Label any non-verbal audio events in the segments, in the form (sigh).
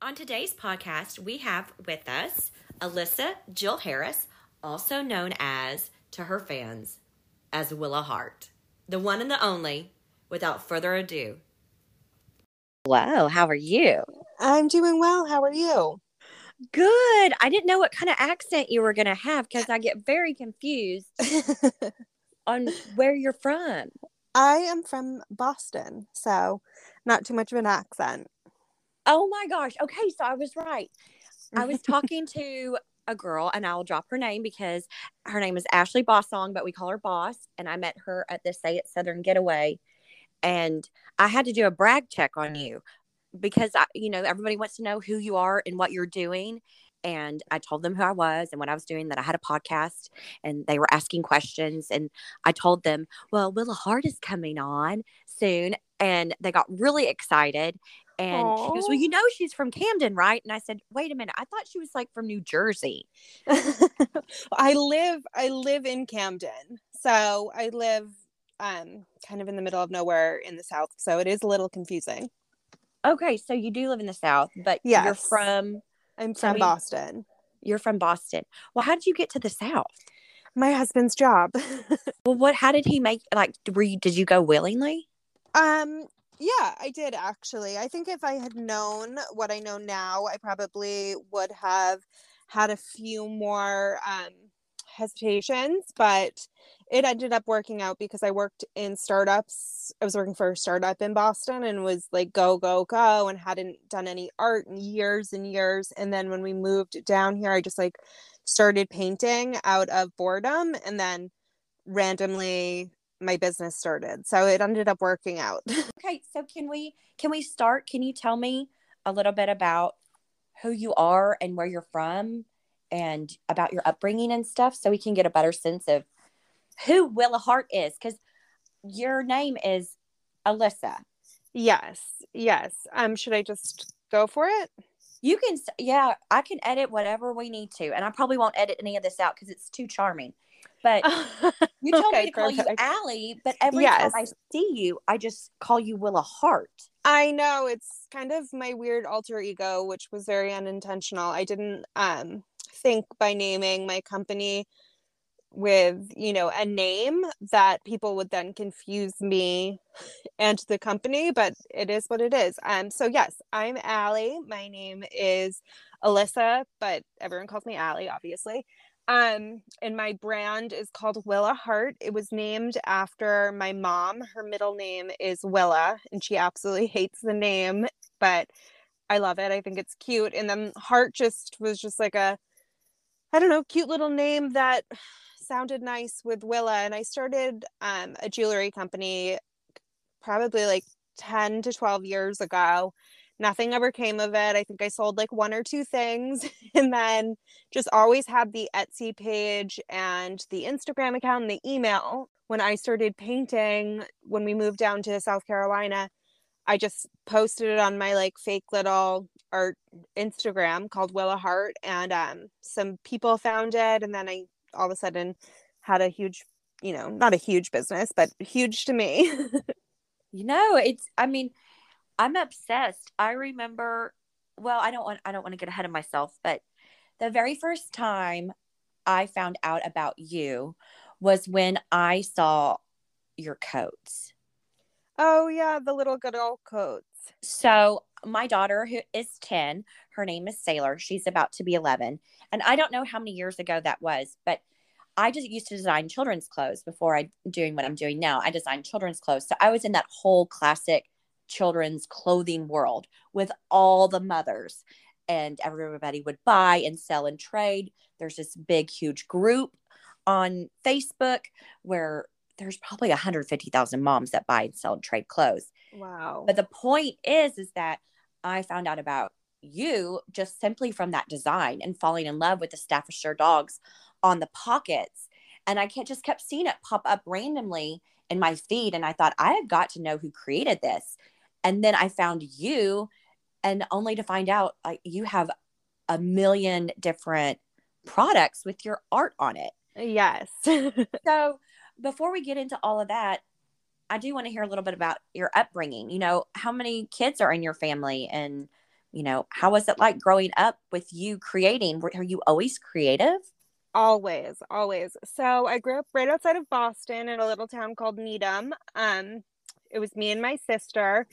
On today's podcast, we have with us Alyssa Jill Harris, also known as, to her fans, as Willa Hart, the one and the only. Without further ado, hello, how are you? I'm doing well. How are you? Good. I didn't know what kind of accent you were going to have because I get very confused (laughs) on where you're from. I am from Boston, so not too much of an accent. Oh my gosh. Okay, so I was right. I was (laughs) talking to a girl, and I'll drop her name because her name is Ashley Bossong, but we call her Boss. And I met her at the Say It Southern Getaway, and I had to do a brag check on you because I, you know, everybody wants to know who you are and what you're doing. And I told them who I was and what I was doing, that I had a podcast and they were asking questions. And I told them, well, Willa Hart is coming on soon. And they got really excited. And Aww. she goes, Well, you know, she's from Camden, right? And I said, Wait a minute. I thought she was like from New Jersey. (laughs) I live, I live in Camden. So I live um kind of in the middle of nowhere in the south. So it is a little confusing. Okay, so you do live in the South, but yes. you're from. I'm from Boston. You're from Boston. Well, how did you get to the South? My husband's job. (laughs) well, what? How did he make? Like, were you? Did you go willingly? Um. Yeah, I did actually. I think if I had known what I know now, I probably would have had a few more um, hesitations, but it ended up working out because I worked in startups. I was working for a startup in Boston and was like go go go and hadn't done any art in years and years. And then when we moved down here, I just like started painting out of boredom and then randomly my business started. So it ended up working out. (laughs) okay, so can we can we start? Can you tell me a little bit about who you are and where you're from and about your upbringing and stuff so we can get a better sense of who Willa Hart is because your name is Alyssa. Yes, yes. Um, should I just go for it? You can, yeah. I can edit whatever we need to, and I probably won't edit any of this out because it's too charming. But (laughs) you told okay, me to call you Allie, but every yes. time I see you, I just call you Willa Hart. I know it's kind of my weird alter ego, which was very unintentional. I didn't um think by naming my company with you know a name that people would then confuse me (laughs) and the company but it is what it is um so yes i'm Allie my name is Alyssa but everyone calls me Allie obviously um and my brand is called Willa Heart. it was named after my mom her middle name is Willa and she absolutely (laughs) hates the name but I love it I think it's cute and then Heart just was just like a I don't know cute little name that (sighs) sounded nice with Willa, and I started um, a jewelry company probably like 10 to 12 years ago. Nothing ever came of it. I think I sold like one or two things (laughs) and then just always had the Etsy page and the Instagram account and the email. When I started painting, when we moved down to South Carolina, I just posted it on my like fake little art Instagram called Willa Hart and um, some people found it and then I all of a sudden had a huge, you know, not a huge business, but huge to me. (laughs) you know, it's I mean, I'm obsessed. I remember well, I don't want I don't want to get ahead of myself, but the very first time I found out about you was when I saw your coats. Oh yeah, the little Goodall coats. So my daughter who is 10 her name is sailor she's about to be 11 and i don't know how many years ago that was but i just used to design children's clothes before i doing what i'm doing now i designed children's clothes so i was in that whole classic children's clothing world with all the mothers and everybody would buy and sell and trade there's this big huge group on facebook where there's probably 150,000 moms that buy and sell and trade clothes. Wow. But the point is is that I found out about you just simply from that design and falling in love with the Staffordshire dogs on the pockets. And I can't just kept seeing it pop up randomly in my feed. And I thought, I have got to know who created this. And then I found you, and only to find out like you have a million different products with your art on it. Yes. (laughs) so before we get into all of that, I do want to hear a little bit about your upbringing. You know, how many kids are in your family and you know, how was it like growing up with you creating? Were, are you always creative? Always, always. So I grew up right outside of Boston in a little town called Needham. Um, it was me and my sister.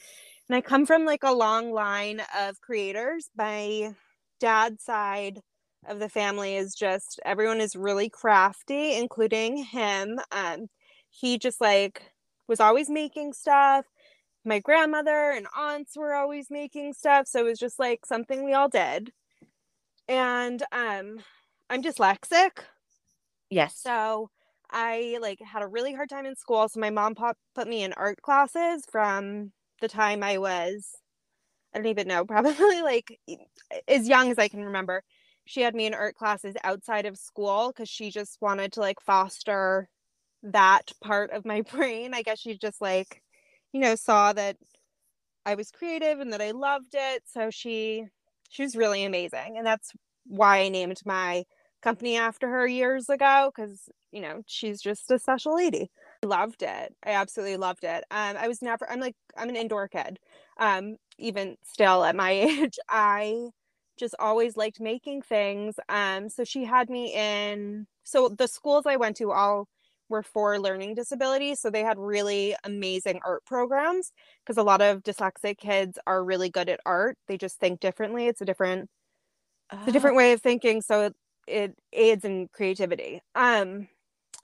And I come from like a long line of creators. My dad's side of the family is just everyone is really crafty, including him. Um, he just like was always making stuff. My grandmother and aunts were always making stuff. So it was just like something we all did. And um, I'm dyslexic. Yes. So I like had a really hard time in school. So my mom put, put me in art classes from the time I was, I don't even know, (laughs) probably like as young as I can remember. She had me in art classes outside of school because she just wanted to like foster that part of my (laughs) brain. I guess she just like, you know, saw that I was creative and that I loved it. So she she was really amazing. And that's why I named my company after her years ago because you know she's just a special lady. I loved it. I absolutely loved it. Um i was never i'm like i'm an indoor kid um even still at my (laughs) age. I just always liked making things um so she had me in so the schools i went to all were for learning disabilities so they had really amazing art programs because a lot of dyslexic kids are really good at art. They just think differently. It's a different it's a different way of thinking so it, aids in creativity. Um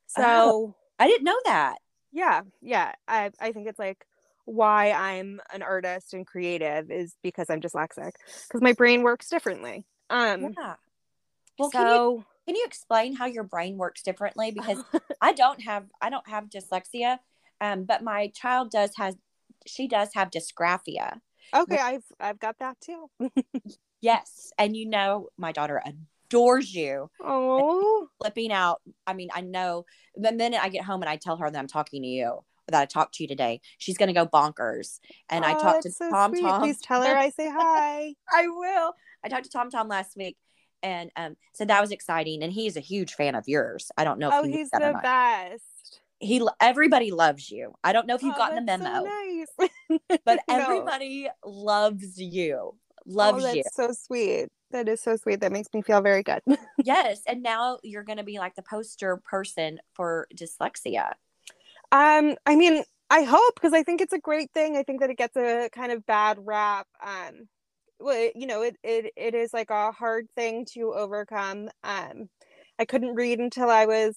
so oh, I didn't know that. Yeah, yeah. I I think it's like why I'm an artist and creative is because I'm dyslexic because my brain works differently. Um yeah. Well, so, can you can you explain how your brain works differently because (laughs) I don't have I don't have dyslexia um but my child does has she does have dysgraphia. Okay, I've I've got that too. (laughs) yes, and you know my daughter adores you. Oh, flipping out. I mean, I know the minute I get home and I tell her that I'm talking to you, that I talked to you today, she's gonna go bonkers. And oh, I talked to so Tom sweet. Tom. Please tell her I say (laughs) hi. I will. I talked to Tom Tom last week and um so that was exciting. And he's a huge fan of yours. I don't know. oh, he's the best. He everybody loves you. I don't know if you've oh, gotten the memo, so nice. but (laughs) no. everybody loves you. Loves oh, that's you. So sweet. That is so sweet. That makes me feel very good. (laughs) yes, and now you're going to be like the poster person for dyslexia. Um, I mean, I hope because I think it's a great thing. I think that it gets a kind of bad rap. Um, well, you know, it it it is like a hard thing to overcome. Um, I couldn't read until I was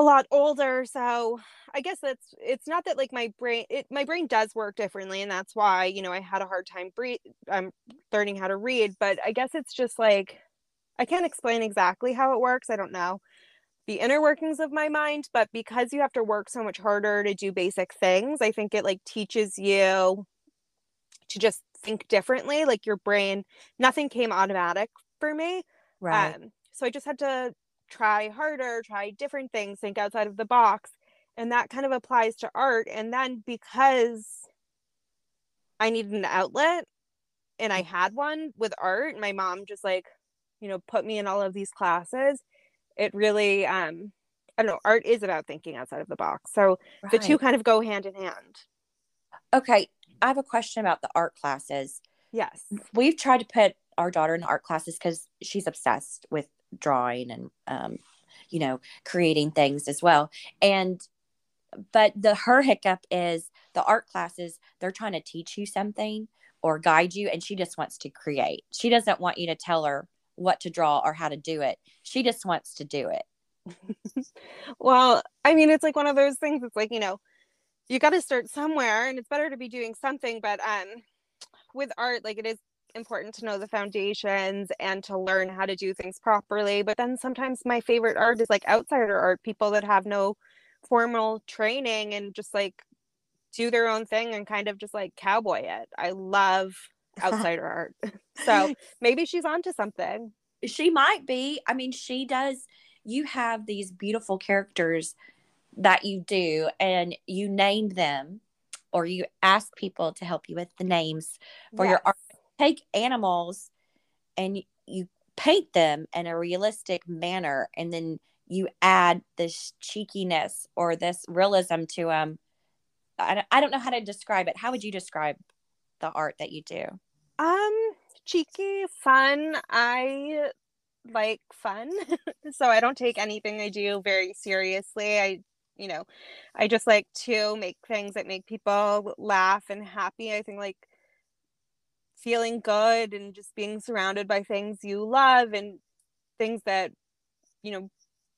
a lot older so i guess that's it's not that like my brain it my brain does work differently and that's why you know i had a hard time breathe i'm um, learning how to read but i guess it's just like i can't explain exactly how it works i don't know the inner workings of my mind but because you have to work so much harder to do basic things i think it like teaches you to just think differently like your brain nothing came automatic for me right. um, so i just had to try harder, try different things, think outside of the box. And that kind of applies to art. And then because I needed an outlet and I had one with art, my mom just like, you know, put me in all of these classes. It really, um, I don't know, art is about thinking outside of the box. So right. the two kind of go hand in hand. Okay. I have a question about the art classes. Yes. We've tried to put our daughter in art classes because she's obsessed with drawing and um, you know creating things as well. And but the her hiccup is the art classes they're trying to teach you something or guide you and she just wants to create. She doesn't want you to tell her what to draw or how to do it. She just wants to do it. (laughs) Well i mean it's like one of those things it's like you know you got to start somewhere and it's better to be doing something but um with art like it is important to know the foundations and to learn how to do things properly. But then sometimes my favorite art is like outsider art, people that have no formal training and just like do their own thing and kind of just like cowboy it. I love (laughs) outsider art. So maybe she's onto something. She might be. I mean, she does. You have these beautiful characters that you do, and you name them or you ask people to help you with the names for yes. your art take animals and you paint them in a realistic manner and then you add this cheekiness or this realism to them I don't, know how to describe it how would you describe the art that you do um cheeky, fun. I like fun. (laughs) so I don't take anything I do very seriously. I, you know, I just like to make things that make people laugh and happy. I think like feeling good and just being surrounded by things you love and things that, you know,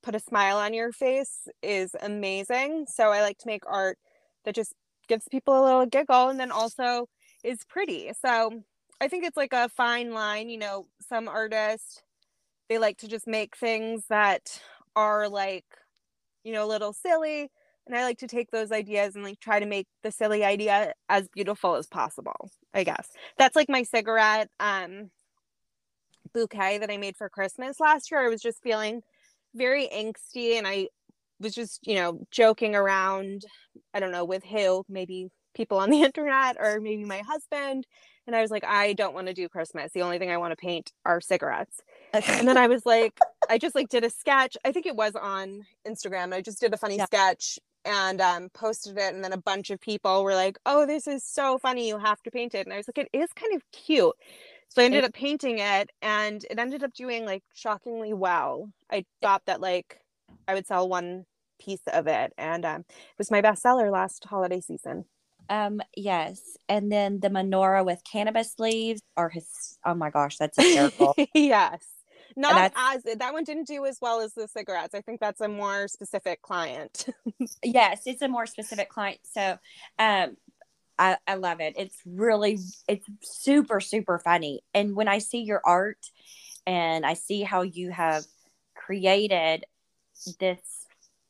put a smile on your face is amazing. So I like to make art that just gives people a little giggle and then also is pretty. So I think it's like a fine line, you know, some artists they like to just make things that are like, you know, a little silly. And I like to take those ideas and like try to make the silly idea as beautiful as possible, I guess. That's like my cigarette um bouquet that I made for Christmas last year. I was just feeling very angsty and I was just, you know, joking around, I don't know, with who, maybe people on the (laughs) internet or maybe my husband. And I was like, I don't want to do Christmas. The only thing I want to paint are cigarettes. and then I (laughs) was like, I just like did a sketch. I think it was on Instagram. I just did a funny yeah. sketch and um, posted it. And then a bunch of people were like, oh, this is so funny. You have to paint it. And I was like, it is kind of cute. So I ended up painting it and it ended up doing like shockingly well. I thought that like I would sell one piece of it and um, it was my bestseller last holiday season. Um, yes. And then the menorah with cannabis leaves or his oh my gosh, that's hysterical. (laughs) yes. Not as that one didn't do as well as the cigarettes. I think that's a more specific client. (laughs) yes, it's a more specific client. So um I, I love it. It's really it's super, super funny. And when I see your art and I see how you have created this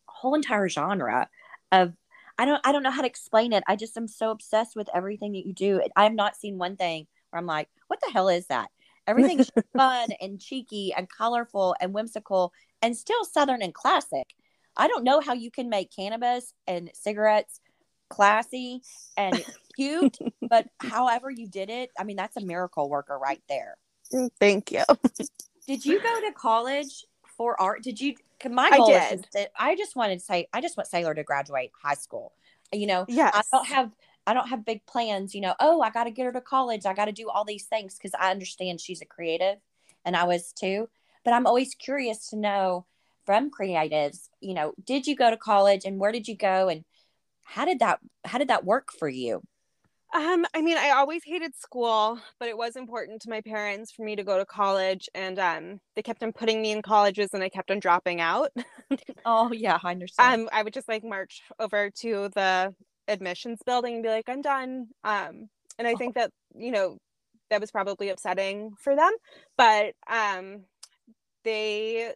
whole entire genre of I don't I don't know how to explain it. I just am so obsessed with everything that you do. I have not seen one thing where I'm like, what the hell is that? Everything is (laughs) fun and cheeky and colorful and whimsical and still southern and classic. I don't know how you can make cannabis and cigarettes classy and (laughs) cute, but however you did it, I mean that's a miracle worker right there. Mm, thank you. (laughs) did you go to college for art? Did you my goal I did. is I just wanted to say I just want Sailor to graduate high school. You know, yeah, I don't have I don't have big plans, you know, oh, I got to get her to college. I got to do all these things because I understand she's a creative and I was too. But I'm always curious to know from creatives, you know, did you go to college and where did you go and how did that how did that work for you? Um, I mean, I always hated school, but it was important to my parents for me to go to college, and um, they kept on putting me in colleges, and I kept on dropping out. (laughs) oh yeah, I understand. Um, I would just like march over to the admissions building and be like, "I'm done." Um, and I oh. think that you know that was probably upsetting for them, but um, they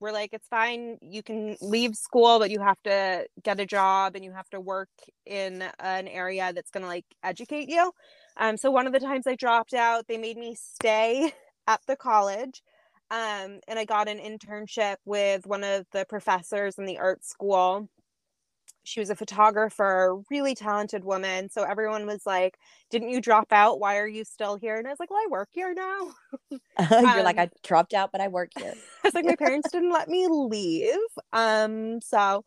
we're like it's fine you can leave school but you have to get a job and you have to work in an area that's going to like educate you um so one of the times i dropped out they made me stay (laughs) at the college um and i got an internship with one of the professors in the art school she was a photographer, really talented woman. So everyone was like, Didn't you drop out? Why are you still here? And I was like, Well, I work here now. (laughs) You're um, like, I dropped out, but I work here. (laughs) I was like, My (laughs) parents didn't let me leave. Um, so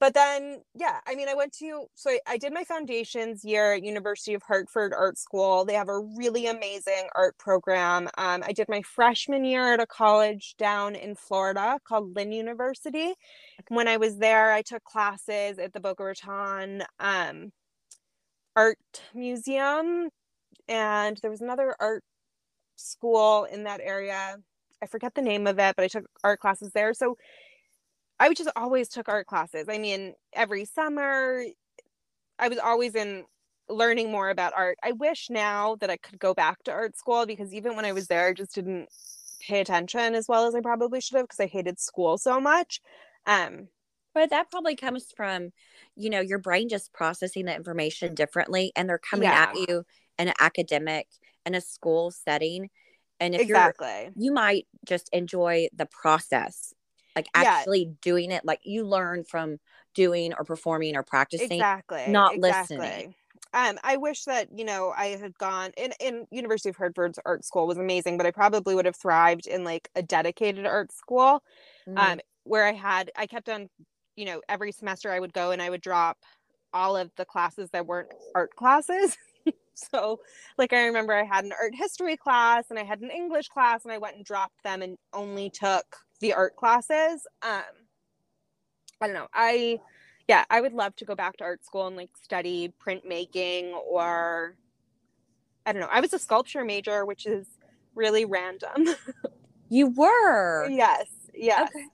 but then yeah i mean i went to so I, I, did my foundations year at university of hartford art school. They have a really amazing art program. Um, i did my freshman year at a college down in florida called lynn university. When i was there i took classes at the boca raton um, art museum and there was another art school in that area. I forget the name of it but i took art classes there. So I just always took art classes. I mean, every summer, I was always in learning more about art. I wish now that I could go back to art school because even when I was there, I just didn't pay attention as well as I probably should have because I hated school so much. Um, but that probably comes from, you know, your brain just processing the information differently and they're coming yeah. at you in an academic and a school setting. And if exactly. you're, you might just enjoy the process like actually yeah. doing it like you learn from doing or performing or practicing exactly not exactly. listening um, I wish that you know I had gone in in University of Hartford's art school was amazing, but I probably would have thrived in like a dedicated art school, mm-hmm. um, where I had I kept on, you know, every semester I would go and I would drop all of the classes that weren't art classes. (laughs) So, like, I remember I had an art history class and I had an English class, and I went and dropped them and only took the art classes. Um, I don't know. I, yeah, I would love to go back to art school and like study printmaking or, I don't know. I was a sculpture major, which is really random. (laughs) You were. yes, yes. Okay.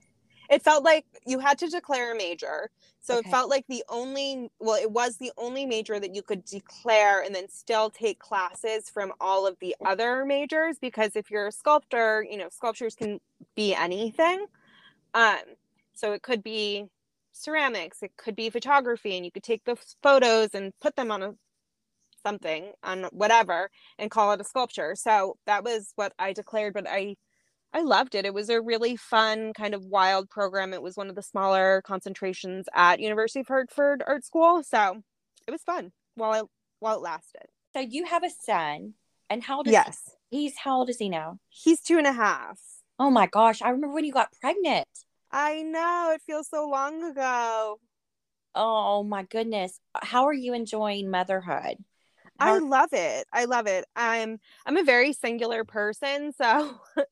It felt like you had to declare a major. So Okay. it felt like the only, well, it was the only major that you could declare and then still take classes from all of the other majors. Because if you're a sculptor, you know, sculptures can be anything. Um, so it could be ceramics, it could be photography, and you could take those photos and put them on a something on whatever and call it a sculpture. So that was what I declared, but I I loved it. It was a really fun kind of wild program. It was one of the smaller concentrations at University of Hartford Art School, so it was fun while it while it lasted. So you have a son, and how old is Yes, he? He's how old is he now? he's two and a half. Oh my gosh! I remember when you got pregnant. I know it feels so long ago. Oh my goodness! How are you enjoying motherhood? How I love it. I love it. I'm I'm a very singular person, so (laughs)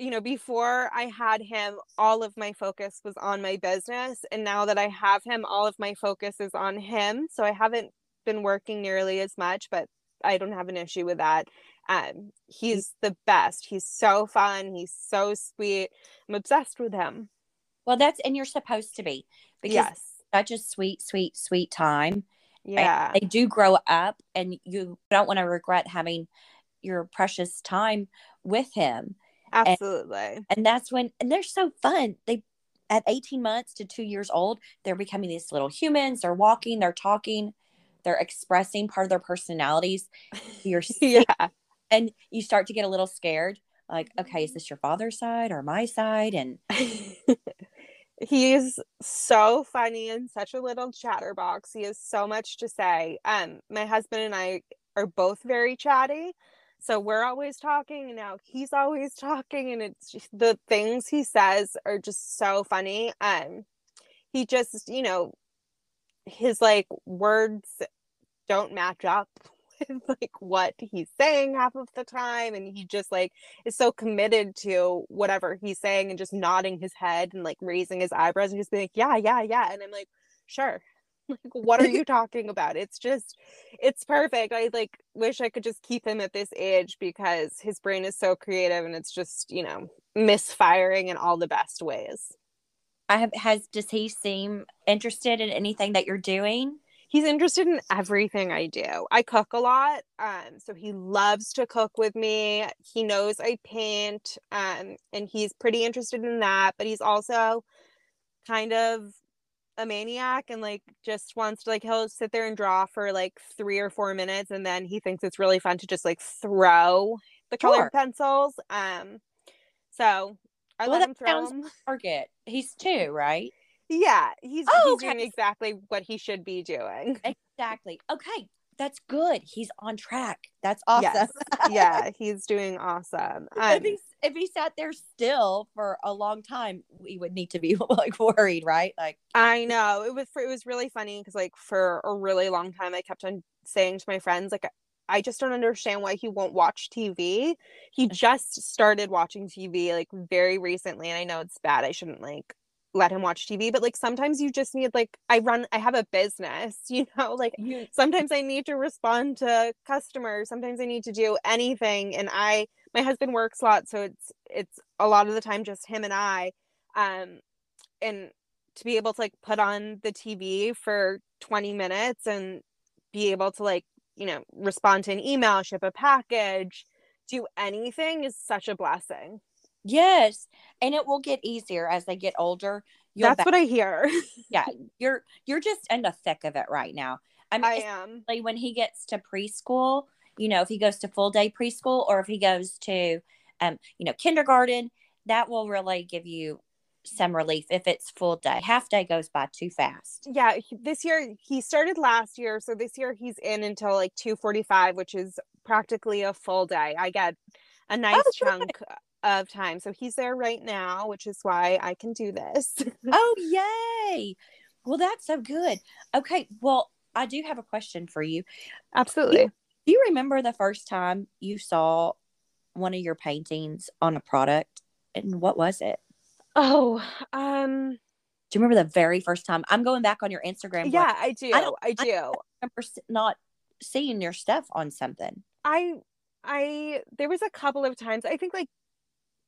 you know, before I had him, all of my focus was on my business, and now that I have him, all of my focus is on him. So I haven't been working nearly as much, but I don't have an issue with that. Um, he's the best. He's so fun. He's so sweet. I'm obsessed with him. well, that's and you're supposed to be because Yes. such a sweet, sweet, sweet time. and Yeah. they do grow up, and you don't want to regret having your precious time with him. Absolutely. and that's when and they're so fun they at 18 months to two years old they're becoming these little humans they're walking they're talking they're expressing part of their personalities you're (laughs) Yeah. and you start to get a little scared like (laughs) okay is this your father's side or my side and (laughs) He's so funny and such a little chatterbox. He has so much to say. Um, my husband and I are both very chatty. So we're always talking, and now he's always (laughs) talking, and it's just the things he says are just so funny. Um, he just, you know, his like words don't match up (laughs) with like what he's saying half of the time, and he just like is so committed to whatever he's saying and just nodding his head and like raising his eyebrows and just being like, yeah, yeah, yeah. And I'm like, sure. Like, (laughs) what are you (laughs) talking about? It's just, it's perfect. I like wish I could just keep him at this age because his brain is so creative and it's just, you know, misfiring in all the best ways. i have has does he seem interested in anything that you're doing he's interested in everything I do. I cook a lot, um, so he loves to cook with me. He knows I paint, um, and he's pretty interested in that. But he's also kind of a maniac and like just wants to like he'll sit there and draw for like three or four minutes, and then he thinks it's really fun to just like throw the colored Sure. pencils. Um, so I Well, let him throw them. target he's two (laughs) right Yeah, he's Oh, he's doing exactly what he should be doing. exactly okay that's good he's on track that's awesome Yes. (laughs) yeah, he's doing awesome. (laughs) if Um, he if he sat there still for a long time, we would need to be (laughs) like worried, right? Like, I know it was it was really funny because like for a really long time I kept on saying to my friends like I just don't understand why he won't watch TV. He just started watching TV like very recently and I know it's bad. I shouldn't like let him watch TV, but like sometimes you just need like I run I have a business, (laughs) you know, like you, sometimes I need to respond to customers. Sometimes I need to do anything. And I, my husband works a lot, so it's it's a lot of the time just him and I. Um, and to be able to like put on the TV for 20 minutes and be able to like, you know, respond to an email, ship a package, do anything is such a blessing. Yes, and it will get easier as they get older. You'll That's ba- what I hear. (laughs) yeah, you're you're just in the thick of it right now. I mean, I am. when he gets to preschool, you know, if he goes to full day preschool or if he goes to, um, you know, kindergarten, that will really give you some relief if it's full day. Half day goes by too fast. yeah this year he started last year so this year he's in until like 2:45 which is practically a full day i get a nice Oh, chunk of time so he's there right now which is why i can do this oh, (laughs) yay. Well, that's so good. Okay. Well, I do have a question for you. absolutely Do you remember the first time you saw one of your paintings on a product and what was it? Oh, um Do you remember the very first time? I'm going back on your Instagram. yeah, I do. I I do. I remember not seeing your stuff on something. I I there was a couple of times I think like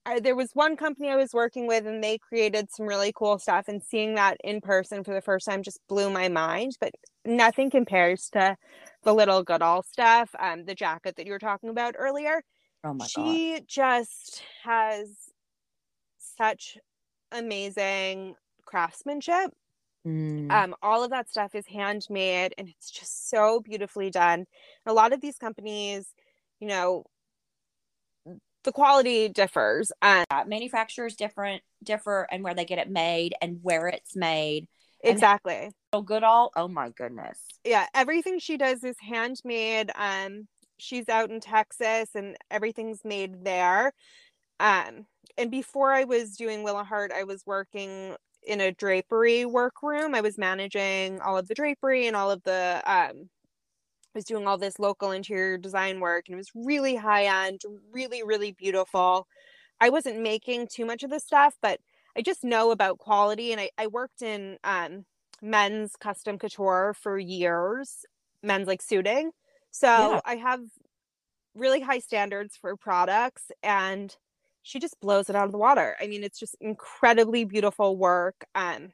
I, there was one company I was working with and they created some really cool stuff and seeing that in person for the first time just blew my mind but nothing compares to the little Goodall stuff um the jacket that you were talking about earlier Oh my god. she just has such amazing craftsmanship Mm. um, all of that stuff is handmade and it's just so beautifully done. A lot of these companies, you know, the quality differs. Um, Yeah, manufacturers different differ and where they get it made and where it's made. Exactly. Oh, Goodall. Oh my goodness. Yeah, everything she does is handmade. Um, she's out in Texas and everything's made there. Um, and before I was doing Willa Hart, I was working in a drapery workroom. I was managing all of the drapery and all of the um was doing all this local interior design work and it was really high end, really, really beautiful. I wasn't making too much of the stuff, but I just know about quality and I, I worked in um men's custom couture for years, men's like suiting. So Yeah. I have really high standards for products and she just blows it out of the water. I mean, it's just incredibly beautiful work. Um,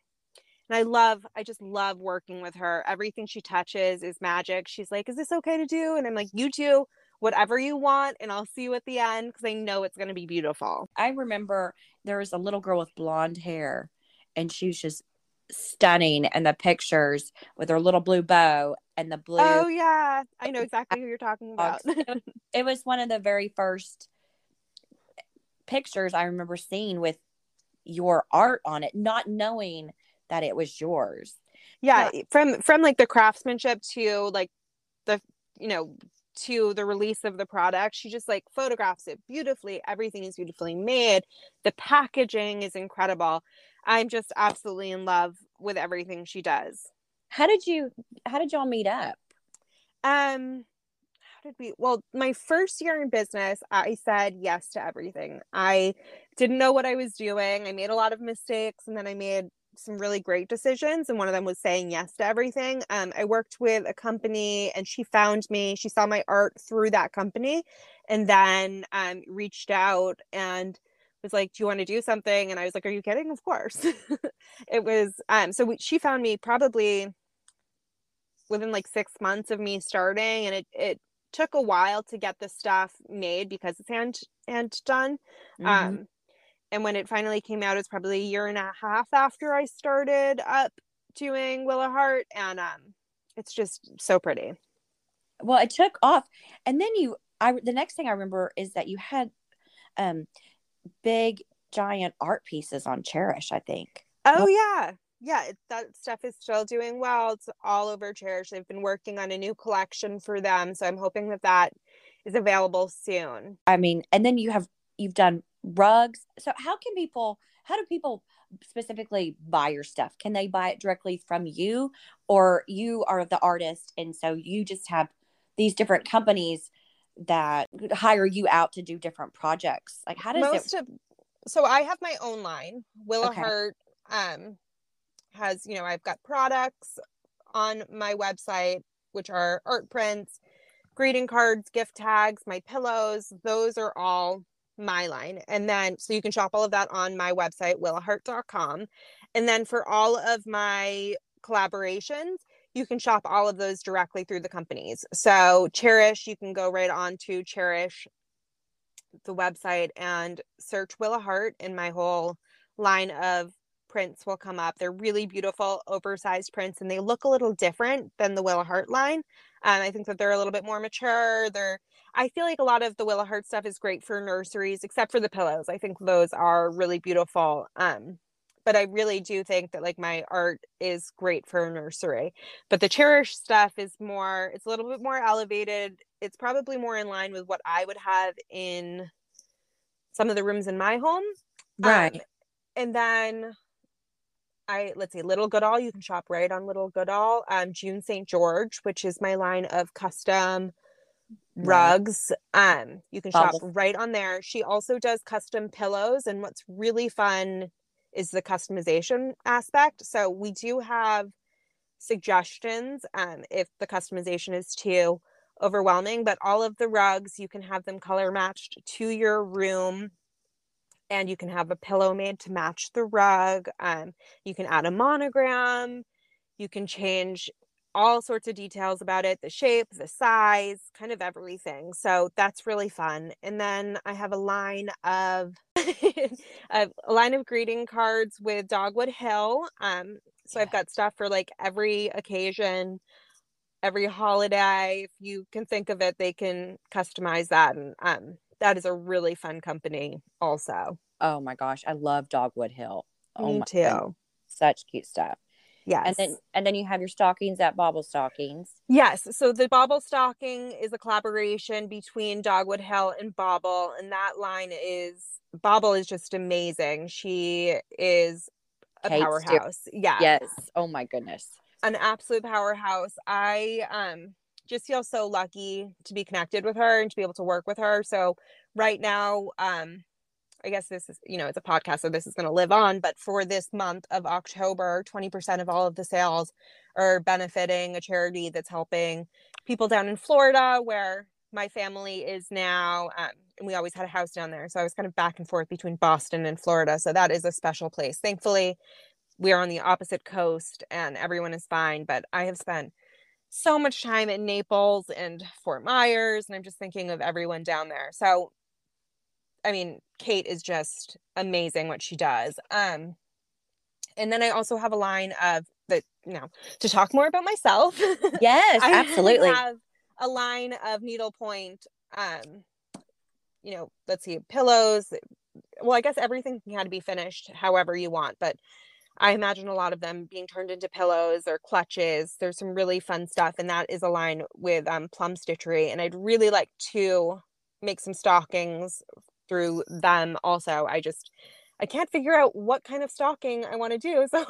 and I love, I just love working with her. Everything she touches is magic. She's like, Is this okay to do? And I'm like, You do whatever you want, and I'll see you at the end because I know it's going to be beautiful. I remember there was a little girl with blonde hair and she was just stunning and the pictures with her little blue bow and the blue Oh, yeah. I know (laughs) exactly who you're talking about. it was one of the very first pictures I remember seeing with your art on it, not knowing that it was yours. yeah from from like the craftsmanship to like the you know to the release of the product she just like photographs it beautifully everything is beautifully made the packaging is incredible i'm just absolutely in love with everything she does How did you how did y'all meet up? um how did we well my first year in business i said yes to everything i didn't know what i was doing i made a lot of mistakes and then i made some really great decisions and one of them was saying yes to everything. Um, i worked with a company and she found me she saw my art through that company and then um, reached out and was like do you want to do something? And i was like are you kidding? Of course. (laughs) It was um so we, she found me probably within like six months of me starting and it, it took a while to get the stuff made because it's hand hand done. Mhm. um and when it finally came out it's probably a year and a half after i started up doing willa hart and um it's just so pretty well, it took off, and then you. I the next thing I remember is that you had um big giant art pieces on Cherish. I think. oh yeah yeah it, that stuff is still doing well it's all over cherish they've been working on a new collection for them so i'm hoping that that is available soon I mean, and then you have you've done rugs. So how can people? How do people specifically buy your stuff? Can they buy it directly from you, or you are the artist, and so you just have these different companies that hire you out to do different projects? Like how does most it? of so i have my own line willa Okay. hart um has you know i've got products on my website which are art prints greeting cards gift tags my pillows those are all my line and then so you can shop all of that on my website willahart.com and then for all of my collaborations you can shop all of those directly through the companies so cherish you can go right on to cherish the website and search Willa Hart, and my whole line of prints will come up. They're really beautiful, oversized prints, and they look a little different than the Willa Hart line. Um, I think that they're a little bit more mature. They're I feel like a lot of the Willa Hart stuff is great for nurseries, except for the pillows. I think those are really beautiful. Um, but I really do think that like my art is great for a nursery. But the Cherish stuff is more, it's a little bit more elevated. It's probably more in line with what I would have in some of the rooms in my home. Right. Um, and then I let's see, Little Goodall. You can shop right on Little Goodall. Um, June St. George, which is my line of custom rugs. Um, you can shop right on there. She also does custom pillows, and what's really fun is the customization aspect. So we do have suggestions um, if the customization is too overwhelming, but all of the rugs you can have them color matched to your room. And you can have a pillow made to match the rug. Um, you can add a monogram. You can change all sorts of details about it the shape, the size, kind of everything. So that's really fun. And then I have a line of (laughs) a line of greeting cards with Dogwood Hill. Um, so I've got stuff for like every occasion, every holiday. If you can think of it, they can customize that. And um, that is a really fun company, also. Oh my gosh, I love Dogwood Hill. Oh Me my too. such cute stuff. Yes. And then and then you have your stockings at Bauble Stockings. Yes, so the Bauble stocking is a collaboration between Dogwood Hill and Bauble, and that line is Bauble is just amazing. She is a powerhouse. Yeah, Yes. Oh my goodness. an absolute powerhouse. I um just feel so lucky to be connected with her and to be able to work with her. So right now, um, I guess this is you know it's a podcast, so this is going to live on. But for this month of October, twenty percent of all of the sales are benefiting a charity that's helping people down in Florida, where my family is now. Um, and we always had a house down there, so I was kind of back and forth between Boston and Florida. So that is a special place. Thankfully, we are on the opposite coast and everyone is fine. But I have spent so much time in Naples and Fort Myers, and I'm just thinking of everyone down there. So, I mean, Kate is just amazing what she does. Um, and then I also have a line of that, you know, to talk more about myself. (laughs) Yes, I absolutely. have a line of needlepoint. Um, you know, let's see, pillows. Well, I guess everything can kind of be finished however you want, but I imagine a lot of them being turned into pillows or clutches. There's some really fun stuff, and that is a line with um, Plum Stitchery. And I'd really like to make some stockings through them. Also, I just I can't figure out what kind of stocking I want to do. (laughs) So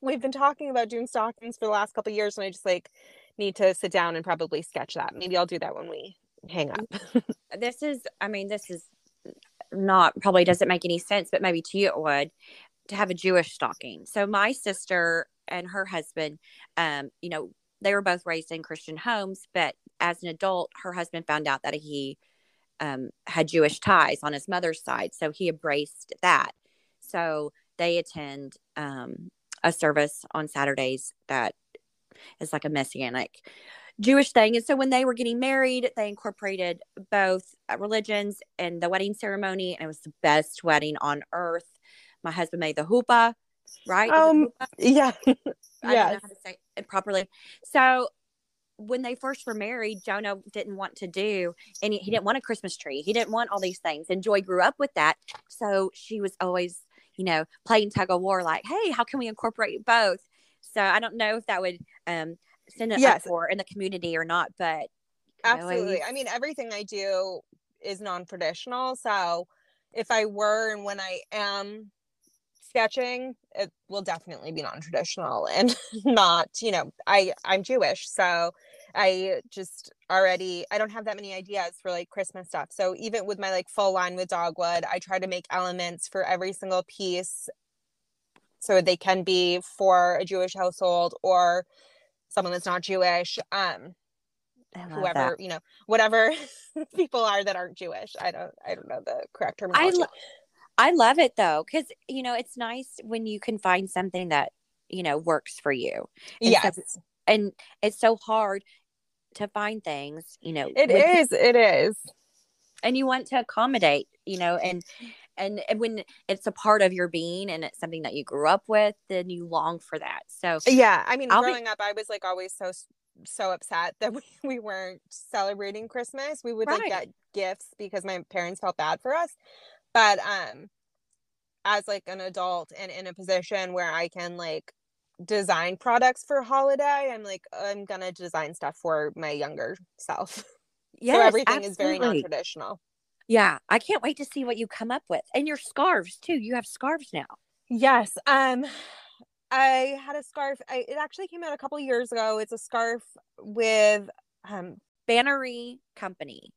we've been talking about doing stockings for the last couple years, and I just like need to sit down and probably sketch that. Maybe I'll do that when we hang up. (laughs) this is i mean this is not probably doesn't make any sense but maybe to you it would to have a jewish stocking so my sister and her husband um you know they were both raised in christian homes but as an adult her husband found out that he um, had jewish ties on his mother's side so he embraced that so they attend um, a service on saturdays that is like a messianic Jewish thing. And so when they were getting married, they incorporated both uh, religions and the wedding ceremony. And it was the best wedding on earth. My husband made the hoopah, right? Um, hoopah? yeah. (laughs) I don't know how to say it properly. So when they first were married, Jonah didn't want to do any, he didn't want a Christmas tree. He didn't want all these things. And Joy grew up with that. So she was always, you know, playing tug of war, like, hey, how can we incorporate both? So I don't know if that would um, send it Yes. up for in the community or not, but you know, Absolutely. I mean, everything I do is non traditional. So if I were and when I am sketching, it will definitely be non traditional and (laughs) not, you know, I, I'm Jewish. So I just already, I don't have that many ideas for like Christmas stuff. So even with my like full line with Dogwood, I try to make elements for every single piece so they can be for a Jewish household or someone that's not Jewish. Um, whoever that. you know whatever (laughs) people are that aren't jewish i don't i don't know the correct terminology lo- I love it though, because you know it's nice when you can find something that you know works for you, and so- yes. and it's so hard to find things, you know. it is it is. And you want to accommodate, you know, and and when it's a part of your being and it's something that you grew up with, then you long for that. So yeah i mean I'll be- growing up i was like always so so upset that (laughs) we, we weren't celebrating christmas. We would like get gifts because my parents felt bad for us but um as like an adult and in a position where i can like design products for holiday i'm like i'm gonna design stuff for my younger self yeah (laughs) so everything is very non-traditional Yeah, I can't wait to see what you come up with, and your scarves too. You have scarves now. Yes. Um I had a scarf. I, it actually came out a couple years ago. It's a scarf with um Bannery Company.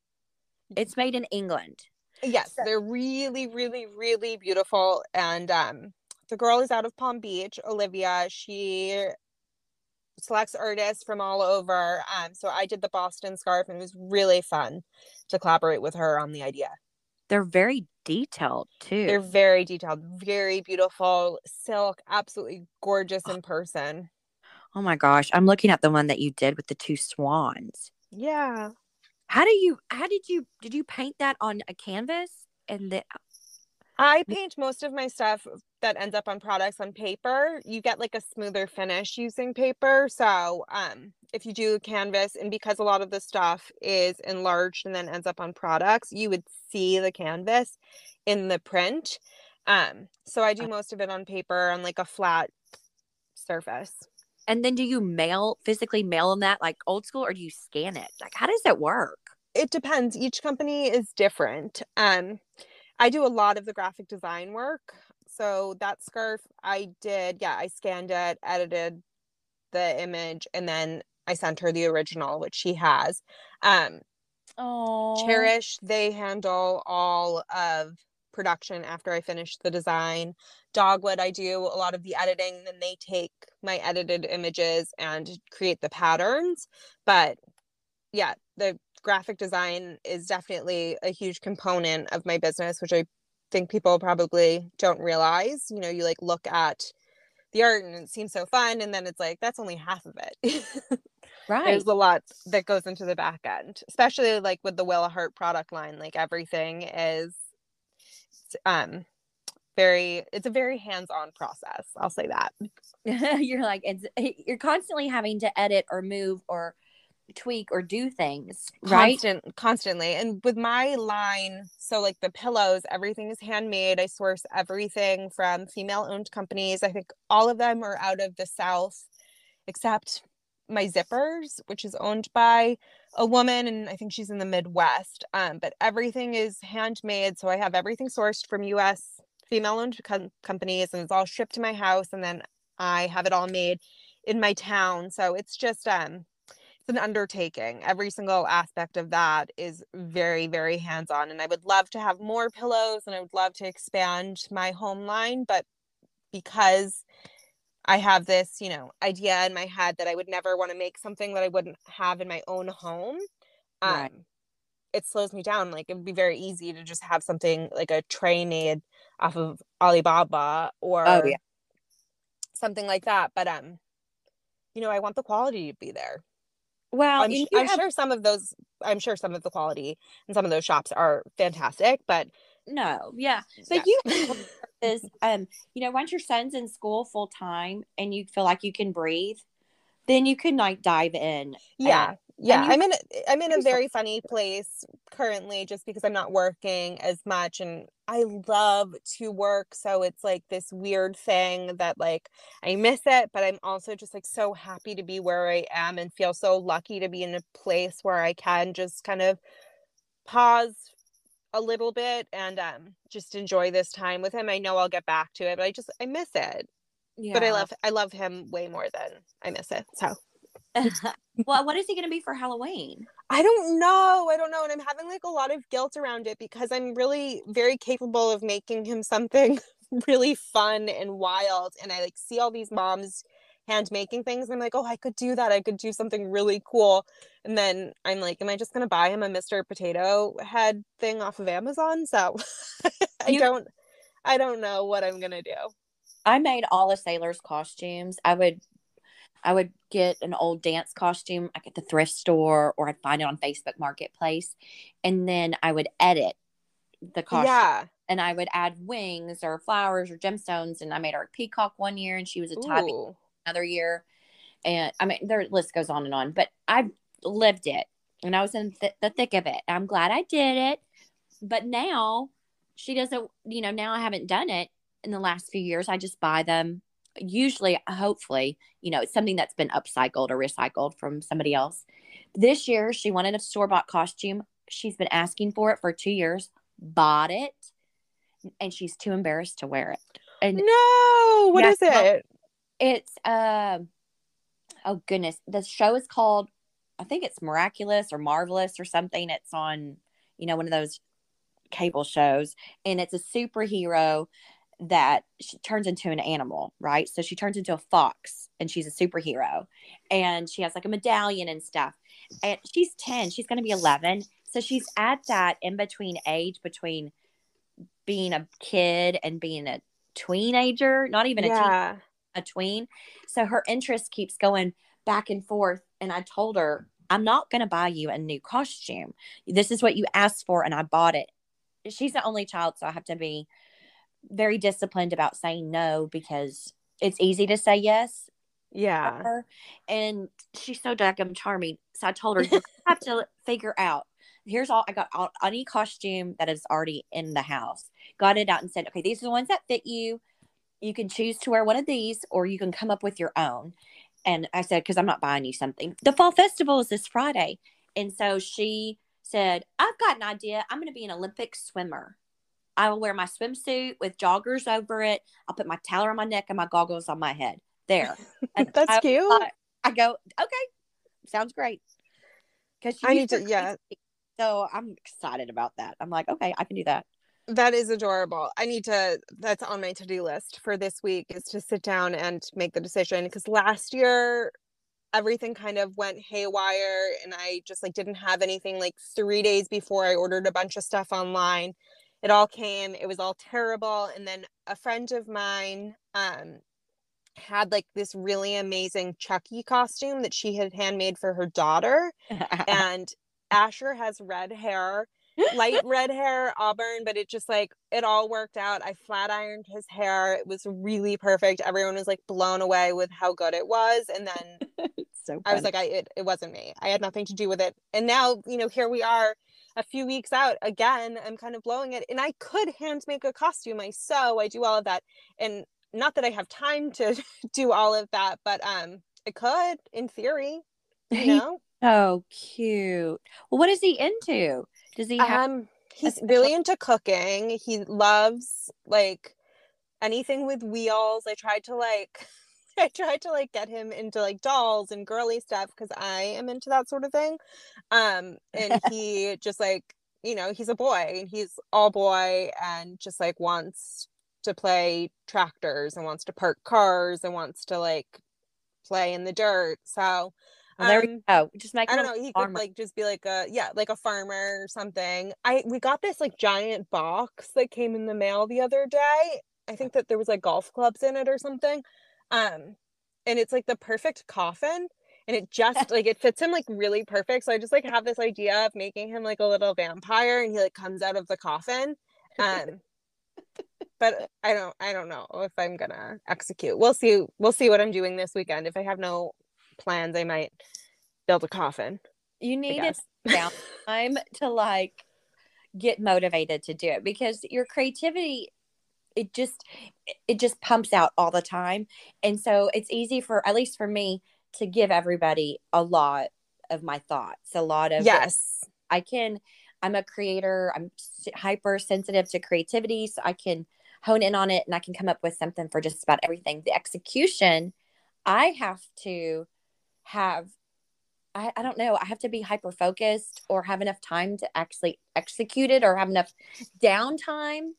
It's made in England. Yes, they're really, really, really beautiful. And um, the girl is out of Palm Beach, Olivia. She selects artists from all over. Um, so I did the Boston scarf, and it was really fun to collaborate with her on the idea. They're very detailed too. They're very detailed, very beautiful silk, absolutely gorgeous in person. Oh my gosh, I'm looking at the one that you did with the two swans. Yeah. How do you how did you did you paint that on a canvas and then I paint most of my stuff that ends up on products on paper. You get like a smoother finish using paper. So, um, if you do canvas, and because a lot of the stuff is enlarged and then ends up on products, you would see the canvas in the print. Um, so I do most of it on paper on like a flat surface. And then do you mail physically mail them that like old school or do you scan it? Like how does it work? It depends. Each company is different. Um, I do a lot of the graphic design work. So that scarf I did, yeah, I scanned it, edited the image, and then I sent her the original, which she has. Um Oh, Cherish, they handle all of production after I finish the design. Dogwood, I do a lot of the editing, then they take my edited images and create the patterns. But yeah, the graphic design is definitely a huge component of my business, which I think people probably don't realize. You know, you like look at the art and it seems so fun, and then it's like that's only half of it. (laughs) right. There's a lot that goes into the back end, especially like with the Willa Hart product line. Like everything is um very it's a very hands-on process i'll say that (laughs) you're like it's you're constantly having to edit or move or tweak or do things, right? Constant, constantly. And with my line, so like the pillows, everything is handmade. I source everything from female owned companies. I think all of them are out of the South, except my zippers, which is owned by a woman, and I think she's in the Midwest. Um, but everything is handmade. So I have everything sourced from US female owned com- companies, and it's all shipped to my house. And then I have it all made in my town. So it's just um it's an undertaking. Every single aspect of that is very, very hands on. And I would love to have more pillows and I would love to expand my home line. But because I have this, you know, idea in my head that I would never want to make something that I wouldn't have in my own home, um, right. it slows me down. Like it would be very easy to just have something like a tray made off of Alibaba or oh, yeah. something like that. But um, you know, I want the quality to be there. Well, I'm, I'm have... sure some of those, I'm sure some of the quality and some of those shops are fantastic, but no, yeah. But yeah. you (laughs) is, um, you know, once your son's in school full time and you feel like you can breathe, then you can like dive in. Yeah yeah you, i'm in i'm in a very funny place currently just because i'm not working as much and i love to work so it's like this weird thing that like i miss it but i'm also just like so happy to be where i am and feel so lucky to be in a place where i can just kind of pause a little bit and um just enjoy this time with him. I know i'll get back to it but i just i miss it. Yeah. but i love i love him way more than i miss it so (laughs) well, what is he going to be for Halloween? I don't know. I don't know. And I'm having like a lot of guilt around it because I'm really very capable of making him something (laughs) really fun and wild. And I like see all these moms hand making things. I'm like, oh, I could do that. I could do something really cool. And then I'm like, am I just going to buy him a Mr. Potato Head thing off of Amazon? So (laughs) I you- don't, I don't know what I'm going to do. I made all the sailors' costumes. I would I would get an old dance costume like at the thrift store or I'd find it on Facebook Marketplace. And then I would edit the costume. Yeah. And I would add wings or flowers or gemstones. And I made her a peacock one year and she was a tabby another year. And I mean, the list goes on and on, but I lived it and I was in th- the thick of it. I'm glad I did it. But now she doesn't, you know, now I haven't done it in the last few years. I just buy them usually hopefully you know it's something that's been upcycled or recycled from somebody else. This year she wanted a store-bought costume. She's been asking for it for two years bought it and she's too embarrassed to wear it. And no! What is it? it's uh oh goodness. The show is called I think it's Miraculous or Marvelous or something. It's on, you know, one of those cable shows, and it's a superhero that she turns into an animal, right? So she turns into a fox and she's a superhero and she has like a medallion and stuff. And she's 10, she's going to be 11. So she's at that in between age between being a kid and being a teenager, not even yeah. a teen, a tween. So her interest keeps going back and forth. And I told her, I'm not going to buy you a new costume. This is what you asked for, and I bought it. She's the only child, so I have to be very disciplined about saying no because it's easy to say yes. Yeah. And she's so daggum charming. So I told her, you (laughs) have to figure out. Here's all I got all, any costume that is already in the house. Got it out and said, okay, these are the ones that fit you. You can choose to wear one of these or you can come up with your own. And I said, because I'm not buying you something. The fall festival is this Friday. And so she said, I've got an idea. I'm going to be an Olympic swimmer. I will wear my swimsuit with joggers over it. I'll put my towel on my neck and my goggles on my head. There. (laughs) That's I, cute. I, I, go, okay, sounds great. Because I need to, yeah. So I'm excited about that. I'm like, okay, I can do that. That is adorable. I need to, that's on my to do list for this week is to sit down and make the decision. Because last year, everything kind of went haywire and I just like didn't have anything like three days before I ordered a bunch of stuff online it all came it was all terrible and then a friend of mine um had like this really amazing chucky costume that she had handmade for her daughter (laughs) and asher has red hair (laughs) light red hair auburn but it just like it all worked out. I flat ironed his hair. It was really perfect. Everyone was like blown away with how good it was and then (laughs) so i was like i it, it wasn't me. I had nothing to do with it. And now you know here we are a few weeks out again i'm kind of blowing it and i could hand make a costume i sew i do all of that and not that i have time to (laughs) do all of that but um i could in theory you know? Oh cute. Well what is he into? Does he have um he's really into cooking he loves like anything with wheels i tried to like (laughs) (laughs) I tried to like get him into like dolls and girly stuff because I am into that sort of thing. Um, and (laughs) he just like, you know, he's a boy and he's all boy and just like wants to play tractors and wants to park cars and wants to like play in the dirt. So well, there um, we go. Just make. I don't know. He farmer. could like just be like a yeah, like a farmer or something. I we got this like giant box that came in the mail the other day. I think that there was like golf clubs in it or something. Um, and it's like the perfect coffin and it just (laughs) like it fits him like really perfect. So I just like have this idea of making him like a little vampire and he like comes out of the coffin. Um (laughs) but I don't I don't know if I'm gonna execute. We'll see we'll see what I'm doing this weekend. If I have no plans, I might build a coffin. You need (laughs) downtime to like get motivated to do it because your creativity it just it just pumps out all the time. And so it's easy for at least for me to give everybody a lot of my thoughts a lot of yes. i can i'm a creator. I'm hyper sensitive to creativity so i can hone in on it and i can come up with something for just about everything. The execution i have to have I, I don't know. I have to be hyper focused or have enough time to actually execute it or have enough downtime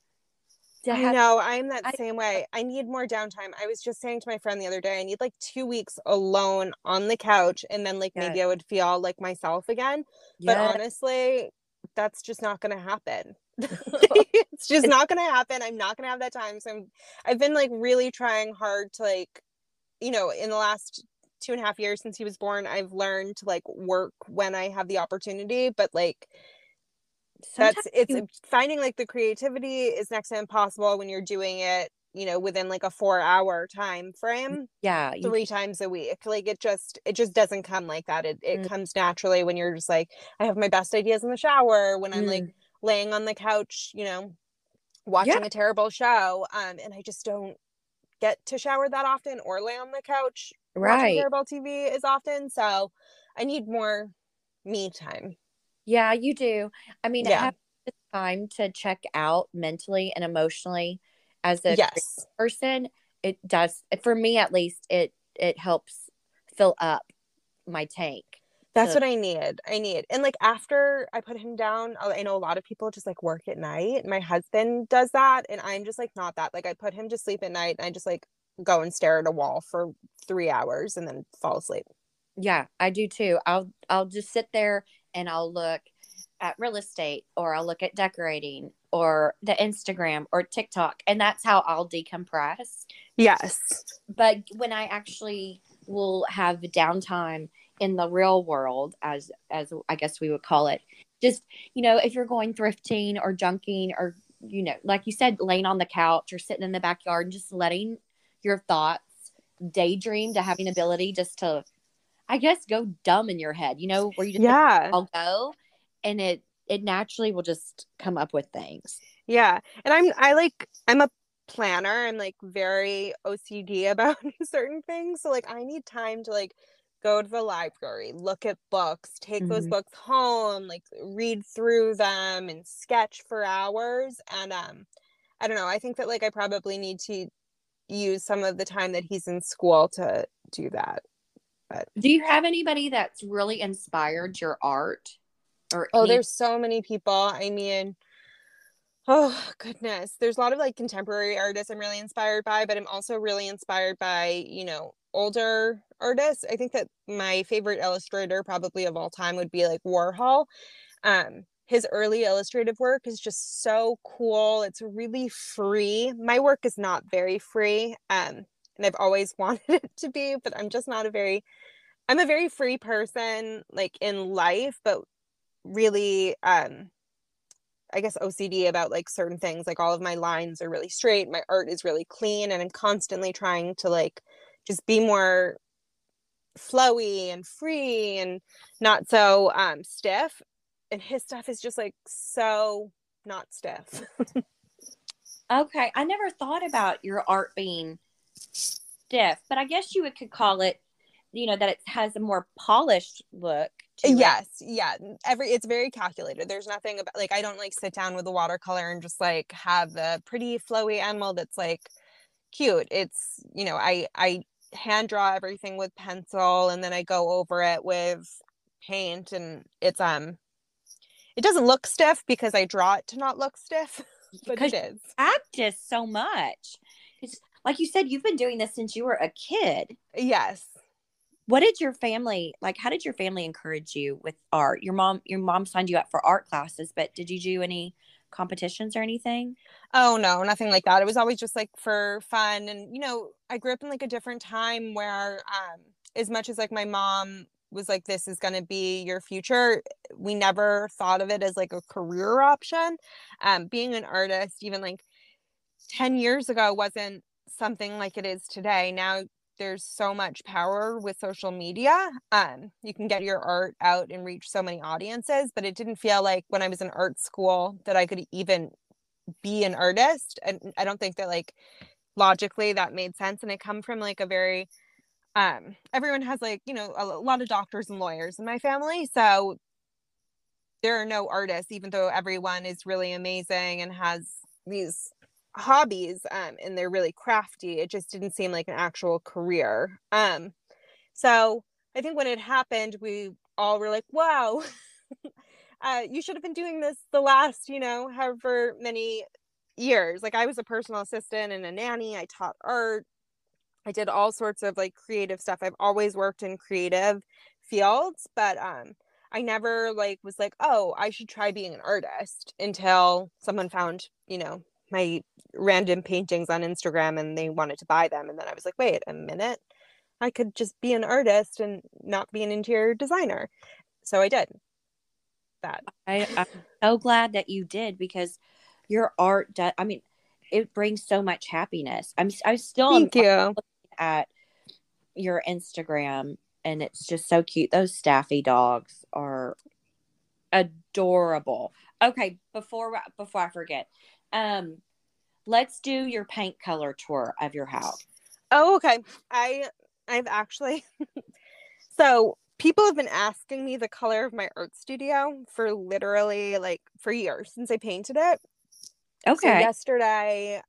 I have, know I'm that I, same way. I need more downtime. I was just saying to my friend the other day, I need like two weeks alone on the couch, and then like maybe I would feel like myself again. But honestly, that's just not going to happen. (laughs) (laughs) it's just not going to happen. I'm not going to have that time. So I'm, I've been like really trying hard to like, you know, in the last two and a half years since he was born, I've learned to like work when I have the opportunity, but like Sometimes that's it's you... finding like the creativity is next to impossible when you're doing it you know within like a four hour time frame yeah three times a week like it just it just doesn't come like that it, it mm. comes naturally when you're just like i have my best ideas in the shower when i'm mm. like laying on the couch you know watching yeah. a terrible show um and i just don't get to shower that often or lay on the couch right watching terrible tv as often so i need more me time yeah, you do. I mean, yeah. have time to check out mentally and emotionally as a yes. person. It does for me at least. It it helps fill up my tank. That's what I need. I need. And like after I put him down, uh, I know a lot of people just like work at night. My husband does that and I'm just like not that. Like I put him to sleep at night and I just like go and stare at a wall for 3 hours and then fall asleep. Yeah, I do too. I'll I'll just sit there and I'll look at real estate or I'll look at decorating or the Instagram or TikTok and that's how I'll decompress. Yes. But when I actually will have downtime in the real world as as I guess we would call it. Just, you know, if you're going thrifting or junking or you know, like you said, laying on the couch or sitting in the backyard and just letting your thoughts daydream to having ability just to I guess go dumb in your head, you know, where you just yeah. I'll go and it it naturally will just come up with things. Yeah. And I'm I like I'm a planner. I'm like very OCD (laughs) about certain things. So like I need time to like go to the library, look at books, take mm-hmm. those books home, like read through them and sketch for hours. And um, I don't know. I think that like I probably need to use some of the time that he's in school to do that. But do you have anybody that's really inspired your art? Or oh, any- there's so many people. I mean, oh goodness, there's a lot of like contemporary artists I'm really inspired by, but I'm also really inspired by you know older artists. I think that my favorite illustrator probably of all time would be like Warhol. Um, his early illustrative work is just so cool. It's really free. My work is not very free. Um, and I've always (laughs) wanted it to be, but I'm just not a very I'm a very free person like in life, but really um I guess OCD about like certain things. Like all of my lines are really straight, my art is really clean, and I'm constantly trying to like just be more flowy and free and not so um stiff and his stuff is just like so not stiff (laughs) okay i never thought about your art being stiff but i guess you would, could call it you know that it has a more polished look yes it. yeah every it's very calculated there's nothing about like i don't like sit down with a watercolor and just like have a pretty flowy animal that's like cute it's you know i i hand draw everything with pencil and then I go over it with paint and it's um it doesn't look stiff because I draw it to not look stiff, (laughs) but because it is. Practice so much. Like you said, you've been doing this since you were a kid. Yes. What did your family like? How did your family encourage you with art? Your mom, your mom signed you up for art classes, but did you do any competitions or anything? Oh no, nothing like that. It was always just like for fun and you know, I grew up in like a different time where um as much as like my mom was like this is going to be your future, we never thought of it as like a career option. Um being an artist even like 10 years ago wasn't something like it is today. Now there's so much power with social media. Um, you can get your art out and reach so many audiences, but it didn't feel like when I was in art school that I could even be an artist. And I don't think that like logically that made sense. And I come from like a very um everyone has like, you know, a, lot of doctors and lawyers in my family. So there are no artists, even though everyone is really amazing and has these hobbies um, and they're really crafty. It just didn't seem like an actual career. Um, so I think when it happened, we all were like, wow, (laughs) uh, you should have been doing this the last, you know, however many years. Like I was a personal assistant and a nanny. I taught art. I did all sorts of like creative stuff. I've always worked in creative fields, but um I never like was like, "Oh, I should try being an artist" until someone found, you know, my random paintings on Instagram and they wanted to buy them. And then I was like, wait a minute, I could just be an artist and not be an interior designer. So I did that. I, I'm so glad that you did because your art does, I mean, it brings so much happiness. I'm, I still Thank you. at your Instagram and it's just so cute. Those staffy dogs are adorable. Okay, before before I forget, um, let's do your paint color tour of your house. Oh, okay. I I've actually (laughs) so people have been asking me the color of my art studio for literally like for years since I painted it. Okay. So yesterday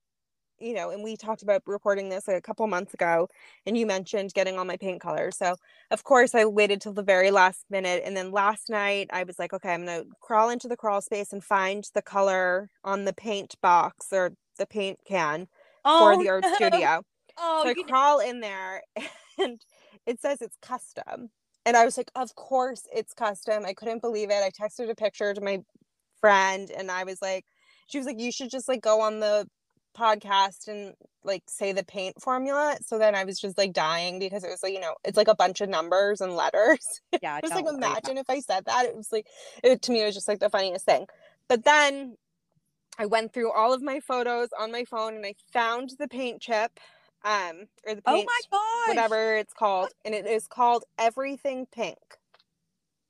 you know, and we talked about recording this like a couple months ago, and you mentioned getting all my paint colors. So, of course, I waited till the very last minute. And then last night, I was like, okay, I'm going to crawl into the crawl space and find the color on the paint box or the paint can oh, for the art no. (laughs) studio. Oh, so I crawl in there (laughs) and it says it's custom. And I was like, of course it's custom. I couldn't believe it. I texted a picture to my friend and I was like, she was like, you should just like go on the podcast and like say the paint formula. So then I was just like dying because it was like, you know, it's like a bunch of numbers and letters. (laughs) Yeah. just like imagine if I said that. It was like it to me it was just like the funniest thing. But then I went through all of my photos on my phone and I found the paint chip. Um or the paint, oh my god, whatever it's called. And it is called Everything Pink.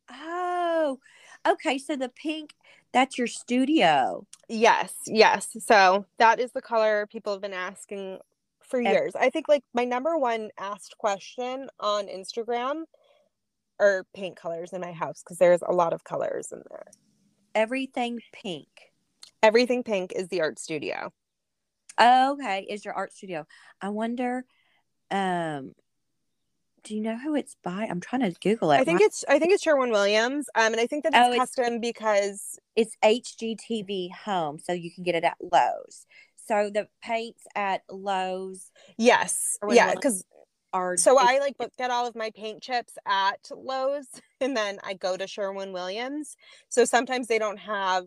Oh, okay. So the pink that's your studio. Yes, yes. So that is the color people have been asking for years. I think like my number one asked question on Instagram are paint colors in my house because there's a lot of colors in there. Everything pink. Everything pink is the art studio. okay, is your art studio. I wonder um do you know who it's by? I'm trying to Google it. I think it's I think it's Sherwin Williams. Um, and I think that it's, oh, custom because it's HGTV Home, so you can get it at Lowe's. So the paints at Lowe's. Yes. Yeah, because are so I like get all of my paint chips at Lowe's, (laughs) and then I go to Sherwin Williams. So sometimes they don't have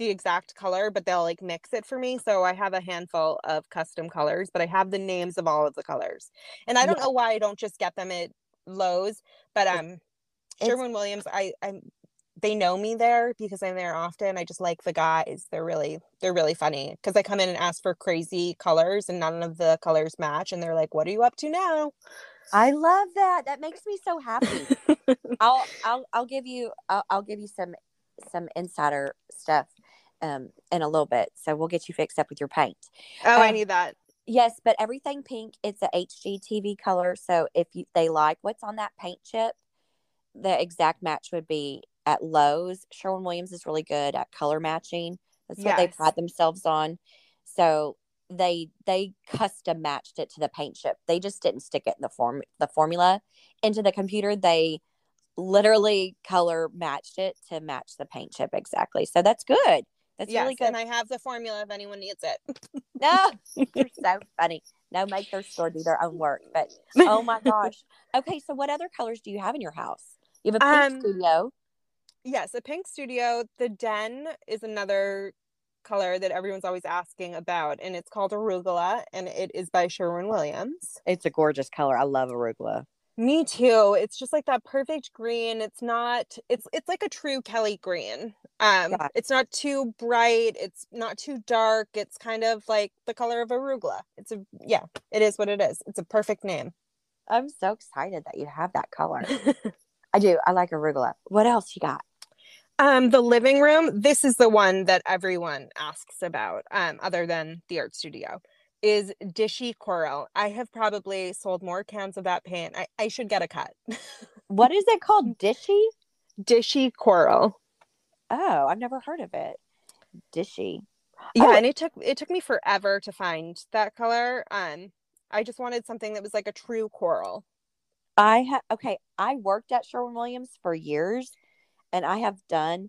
the exact color, but they'll like mix it for me. So I have a handful of custom colors, but I have the names of all of the colors. And I don't yeah. know why I don't just get them at Lowe's, but um Sherwin Williams, I I'm they know me there because I'm there often. I just like the guys. They're really they're really funny because I come in and ask for crazy colors and none of the colors match and they're like, "What are you up to now?" I love that. That makes me so happy. (laughs) I'll I'll I'll give you I'll, I'll give you some some insider stuff um, in a little bit. So we'll get you fixed up with your paint. Oh, um, I need that. Yes, but everything pink. It's a HGTV color. So if you, they like what's on that paint chip, the exact match would be at Lowe's. Sherwin Williams is really good at color matching. That's what yes. they pride themselves on. So they they custom matched it to the paint chip. They just didn't stick it in the form the formula into the computer. They literally color matched it to match the paint chip exactly. So that's good. That's yes, really good. And I have the formula if anyone needs it. (laughs) no, you're so funny. No, make their store do their own work. But oh my (laughs) gosh. Okay, so what other colors do you have in your house? You have a pink um, studio. Yes, a pink studio. The den is another color that everyone's always asking about, and it's called arugula, and it is by Sherwin Williams. It's a gorgeous color. I love arugula. Me too. It's just like that perfect green. It's not it's it's like a true Kelly green. Um yeah. it's not too bright, it's not too dark. It's kind of like the color of arugula. It's a yeah, it is what it is. It's a perfect name. I'm so excited that you have that color. (laughs) I do. I like arugula. What else you got? Um, the living room. This is the one that everyone asks about, um, other than the art studio is Dishy Coral. I have probably sold more cans of that paint. I, I should get a cut. what is it called? Dishy? (laughs) Dishy Coral. Oh, I've never heard of it. Dishy. Yeah, oh. and it took it took me forever to find that color. Um, I just wanted something that was like a true coral. I have okay. I worked at Sherwin Williams for years, and I have done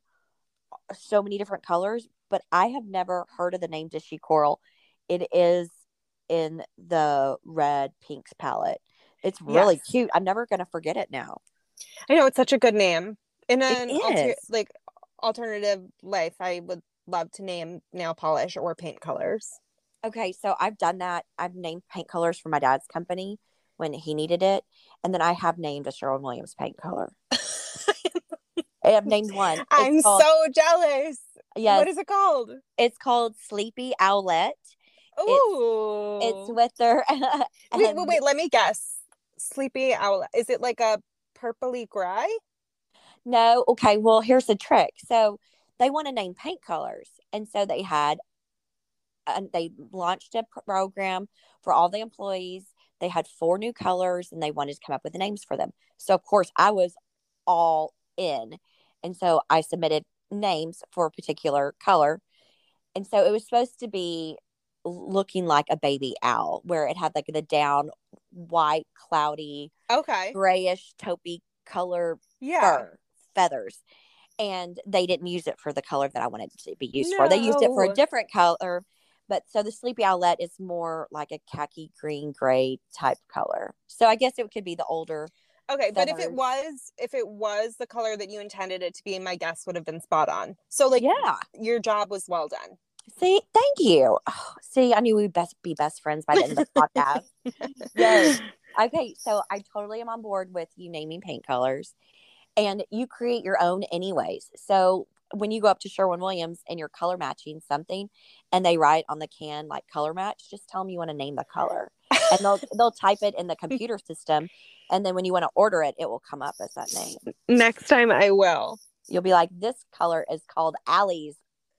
so many different colors, but I have never heard of the name Dishy Coral. It is in the red pinks palette. It's really yes. cute. I'm never gonna forget it now. I know it's such a good name. In an alter- like alternative life, I would love to name nail polish or paint colors. Okay, so I've done that. I've named paint colors for my dad's company when he needed it, and then I have named a Sherwin Williams paint color. (laughs) I have named one. It's I'm called, so jealous. Yes. What is it called? It's called Sleepy Owlette. Oh, it's, it's, with their. (laughs) wait, wait, wait, let me guess. Sleepy owl. Is it like a purpley gray? No. Okay. Well, here's the trick. So they want to name paint colors, and so they had, and they launched a program for all the employees. They had four new colors, and they wanted to come up with the names for them. So of course, I was all in, and so I submitted names for a particular color, and so it was supposed to be looking like a baby owl, where it had like the down white, cloudy, Okay. grayish, taupey color Yeah. fur feathers. And they didn't use it for the color that I wanted it to be used for. They used it for a different color. But so the sleepy owlet is more like a khaki green gray type color. So I guess it could be the older. Okay, but if it was if it was the color that you intended it to be, my guess would have been spot on. So like yeah. your job was well done. See, thank you. Oh, (sighs) see, I knew we'd best be best friends by the end of the podcast. Yes. Okay, so I totally am on board with you naming paint colors, and you create your own anyways. So when you go up to Sherwin Williams and you're color matching something, and they write on the can like color match, just tell them you want to name the color, and they'll (laughs) they'll type it in the computer system, and then when you want to order it, it will come up as that name. Next time I will. You'll be like, this color is called Aly's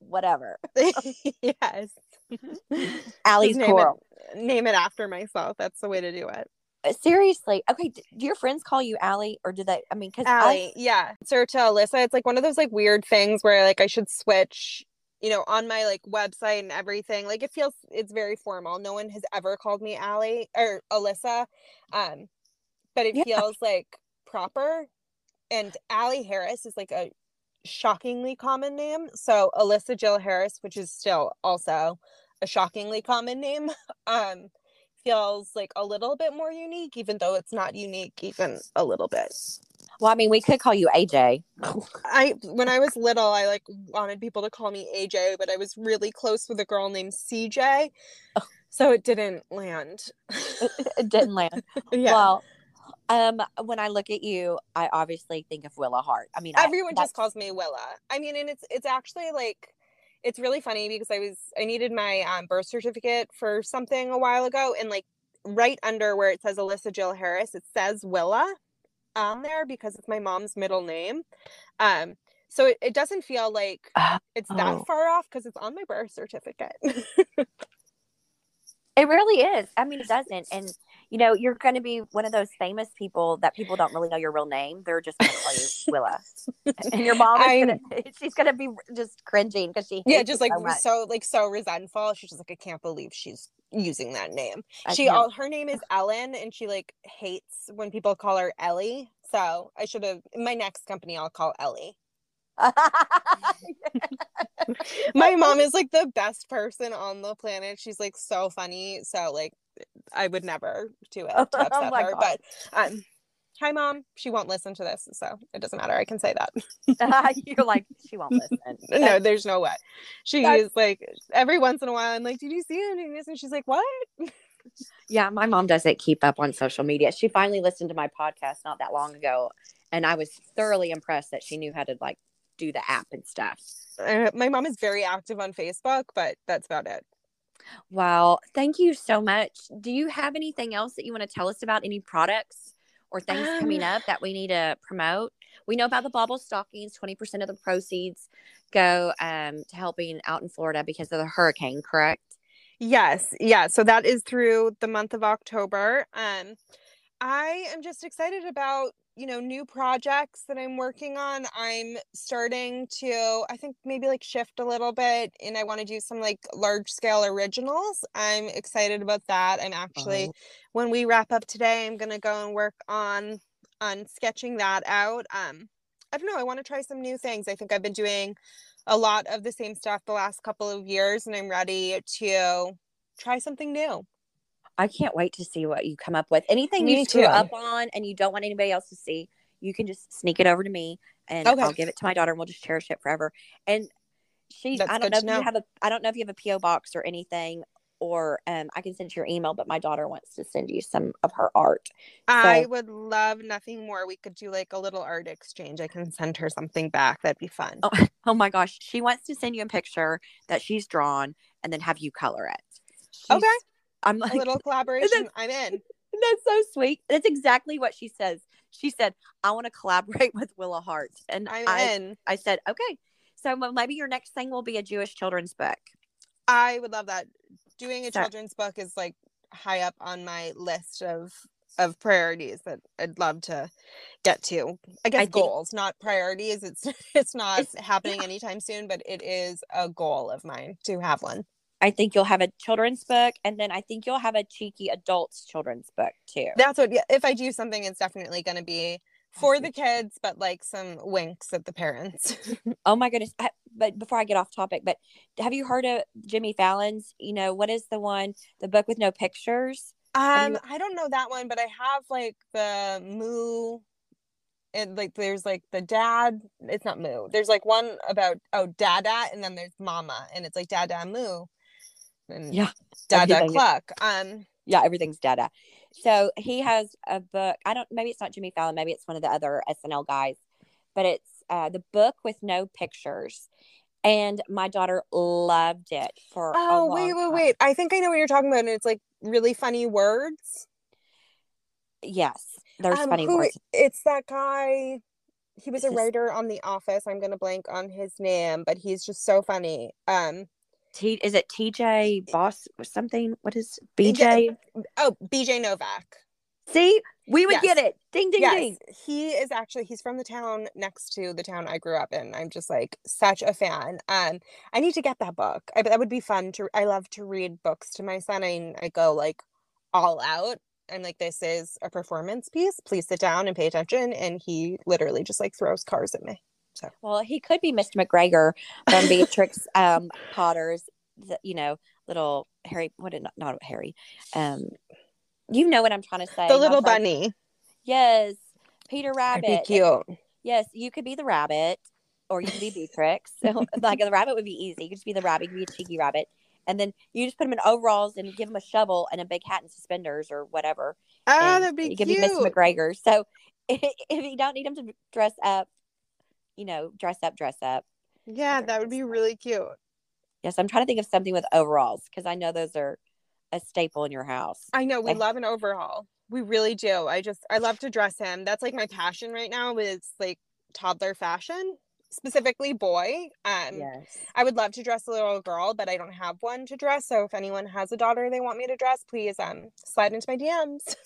whatever, (laughs) (laughs) yes. (laughs) Aly's name coral. It, name it after myself. That's the way to do it. Uh, Seriously, okay. Do your friends call you Aly, or do they? I mean, because Aly, yeah. Sir to Alyssa, it's like one of those like weird things where like I should switch, you know, on my like website and everything. Like it feels it's very formal. No one has ever called me Aly or Alyssa. Um, but it Yeah. feels like proper. And Aly Harris is like a shockingly common name. So Alyssa Jill Harris, which is still also a shockingly common name, (laughs) um, feels like a little bit more unique, even though it's not unique even a little bit. well, I mean, we could call you AJ. I when I was little, I like wanted people to call me AJ, but I was really close with a girl named CJ. Oh. So it didn't land. it didn't land. (laughs) yeah. Well, um, when I look at you, I obviously think of Willa Hart. I mean, I- Everyone just calls me Willa. I mean, and it's it's actually like it's really funny because I was I needed my um, birth certificate for something a while ago, and like right under where it says Alyssa Jill Harris, it says Willa on there because it's my mom's middle name. Um, so it, it doesn't feel like (sighs) it's Oh. that far off because it's on my birth certificate. (laughs) It really is. I mean, it doesn't. And you know, you're going to be one of those famous people that people don't really know your real name. They're just going to call you (laughs) Willa. And your mom is gonna, (laughs) she's going to be just cringing because she yeah just like so so like so resentful. She's just like i can't believe she's using that name. I she can't- all her name is ellen and she like hates when people call her ellie so i should have my next company i'll call ellie. (laughs) My mom is like the best person on the planet. She's like so funny so like i would never do it (laughs) to Oh upset my her God. but um hi mom she won't listen to this so it doesn't matter i can say that (laughs) you're like she won't listen. (laughs) no, there's no way. She That's- is like every once in a while. I'm like, "Did you see it?" And this?" And she's like, "What?" Yeah, my mom doesn't keep up on social media. She finally listened to my podcast not that long ago, and I was thoroughly impressed that she knew how to like do the app and stuff. Uh, my mom is very active on Facebook, but that's about it. Wow, thank you so much. Do you have anything else that you want to tell us about? Any products or things coming Um, up that we need to promote? We know about the bauble stockings. Twenty percent of the proceeds go um, to helping out in Florida because of the hurricane. Correct? Yes, yeah. So that is through the month of October. Um, I am just excited about you know new projects that I'm working on. I'm starting to, I think maybe like shift a little bit, and I want to do some like large scale originals. I'm excited about that. I'm actually Oh. when we wrap up today, I'm gonna go and work on on sketching that out. Um, I don't know. I want to try some new things. I think I've been doing a lot of the same stuff the last couple of years, and I'm ready to try something new. I can't wait to see what you come up with. Anything Me you screw too. up on and you don't want anybody else to see, you can just sneak it over to me and Okay. I'll give it to my daughter and we'll just cherish it forever. And she That's I don't know if you have a I don't know if you have a PO box or anything or um I can send you your email, but my daughter wants to send you some of her art. I would love nothing more. We could do like a little art exchange. I can send her something back. That'd be fun. Oh, (laughs) oh my gosh, she wants to send you a picture that she's drawn and then have you color it. She's- Okay. I'm a little (laughs) collaboration. I'm in. (laughs) That's so sweet. That's exactly what she says. She said, "I want to collaborate (laughs) with Willa Hart," and I'm I, in. I said, "Okay." So maybe your next thing will be a Jewish children's book. I would love that. Doing a So- children's book is like high up on my list of of priorities that I'd love to get to. I guess think- goals, not priorities. It's it's not It's- happening yeah. anytime soon, but it is a goal of mine to have one. I think you'll have a children's book, and then I think you'll have a cheeky adults children's book too. That's what. Yeah, if I do something, it's definitely going to be for the kids, but like some winks at the parents. (laughs) oh my goodness! I, but before I get off topic, but have you heard of Jimmy Fallon's? You know what is the one, the book with no pictures? Um, you... I don't know that one, but I have like the Moo. And like there's like the dad, it's not Moo. There's like one about oh Dada, and then there's Mama, and it's like Dada Moo, and yeah, Dada Cluck. Um, yeah, everything's Dada. So he has a book. I don't. Maybe it's not Jimmy Fallon. Maybe it's one of the other SNL guys. But it's uh, the book with no pictures, and my daughter loved it for. Oh wait, wait, time. wait! I think I know what you're talking about, and it's like really funny words. Yes, there's um, funny who, words. It's that guy. He was a writer on The Office. I'm gonna blank on his name, but he's just so funny. Um, T is it TJ Boss or something? What is BJ? Oh, BJ Novak. See, we would yes. get it. Ding ding yes. ding. He is actually he's from the town next to the town I grew up in. I'm just like such a fan. Um, I need to get that book. I, that would be fun to. I love to read books to my son. I I go like all out. I'm like, this is a performance piece. Please sit down and pay attention. And he literally just like throws cars at me. So well, he could be Mr. McGregor from Beatrix (laughs) um, Potter's, you know, little Harry. What did not, not Harry? Um, you know what I'm trying to say. The little bunny. Yes, Peter Rabbit. That'd be cute. Yes, you could be the rabbit, or you could be Beatrix. (laughs) So, like the rabbit would be easy. You could just be the rabbit. You could be a cheeky rabbit, and then you just put him in overalls and give him a shovel and a big hat and suspenders or whatever. Ah, that'd be you cute. could be Mr. McGregor. So if, (laughs) if you don't need him to dress up you know, dress up, dress up. Yeah, that would be really cute. Yes, I'm trying to think of something with overalls because I know those are a staple in your house. I know we love an overhaul. We really do. I just I love to dress him. That's like my passion right now is like toddler fashion specifically boy. Um, yes. I would love to dress a little girl, but I don't have one to dress. So if anyone has a daughter they want me to dress, please um slide into my DMs.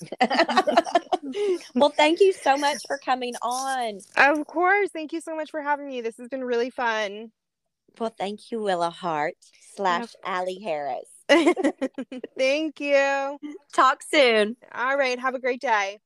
(laughs) well, thank you so much for coming on. Of course. Thank you so much for having me. This has been really fun. Well, thank you, Willa Hart slash Aly Harris. (laughs) thank you. Talk soon. All right. Have a great day.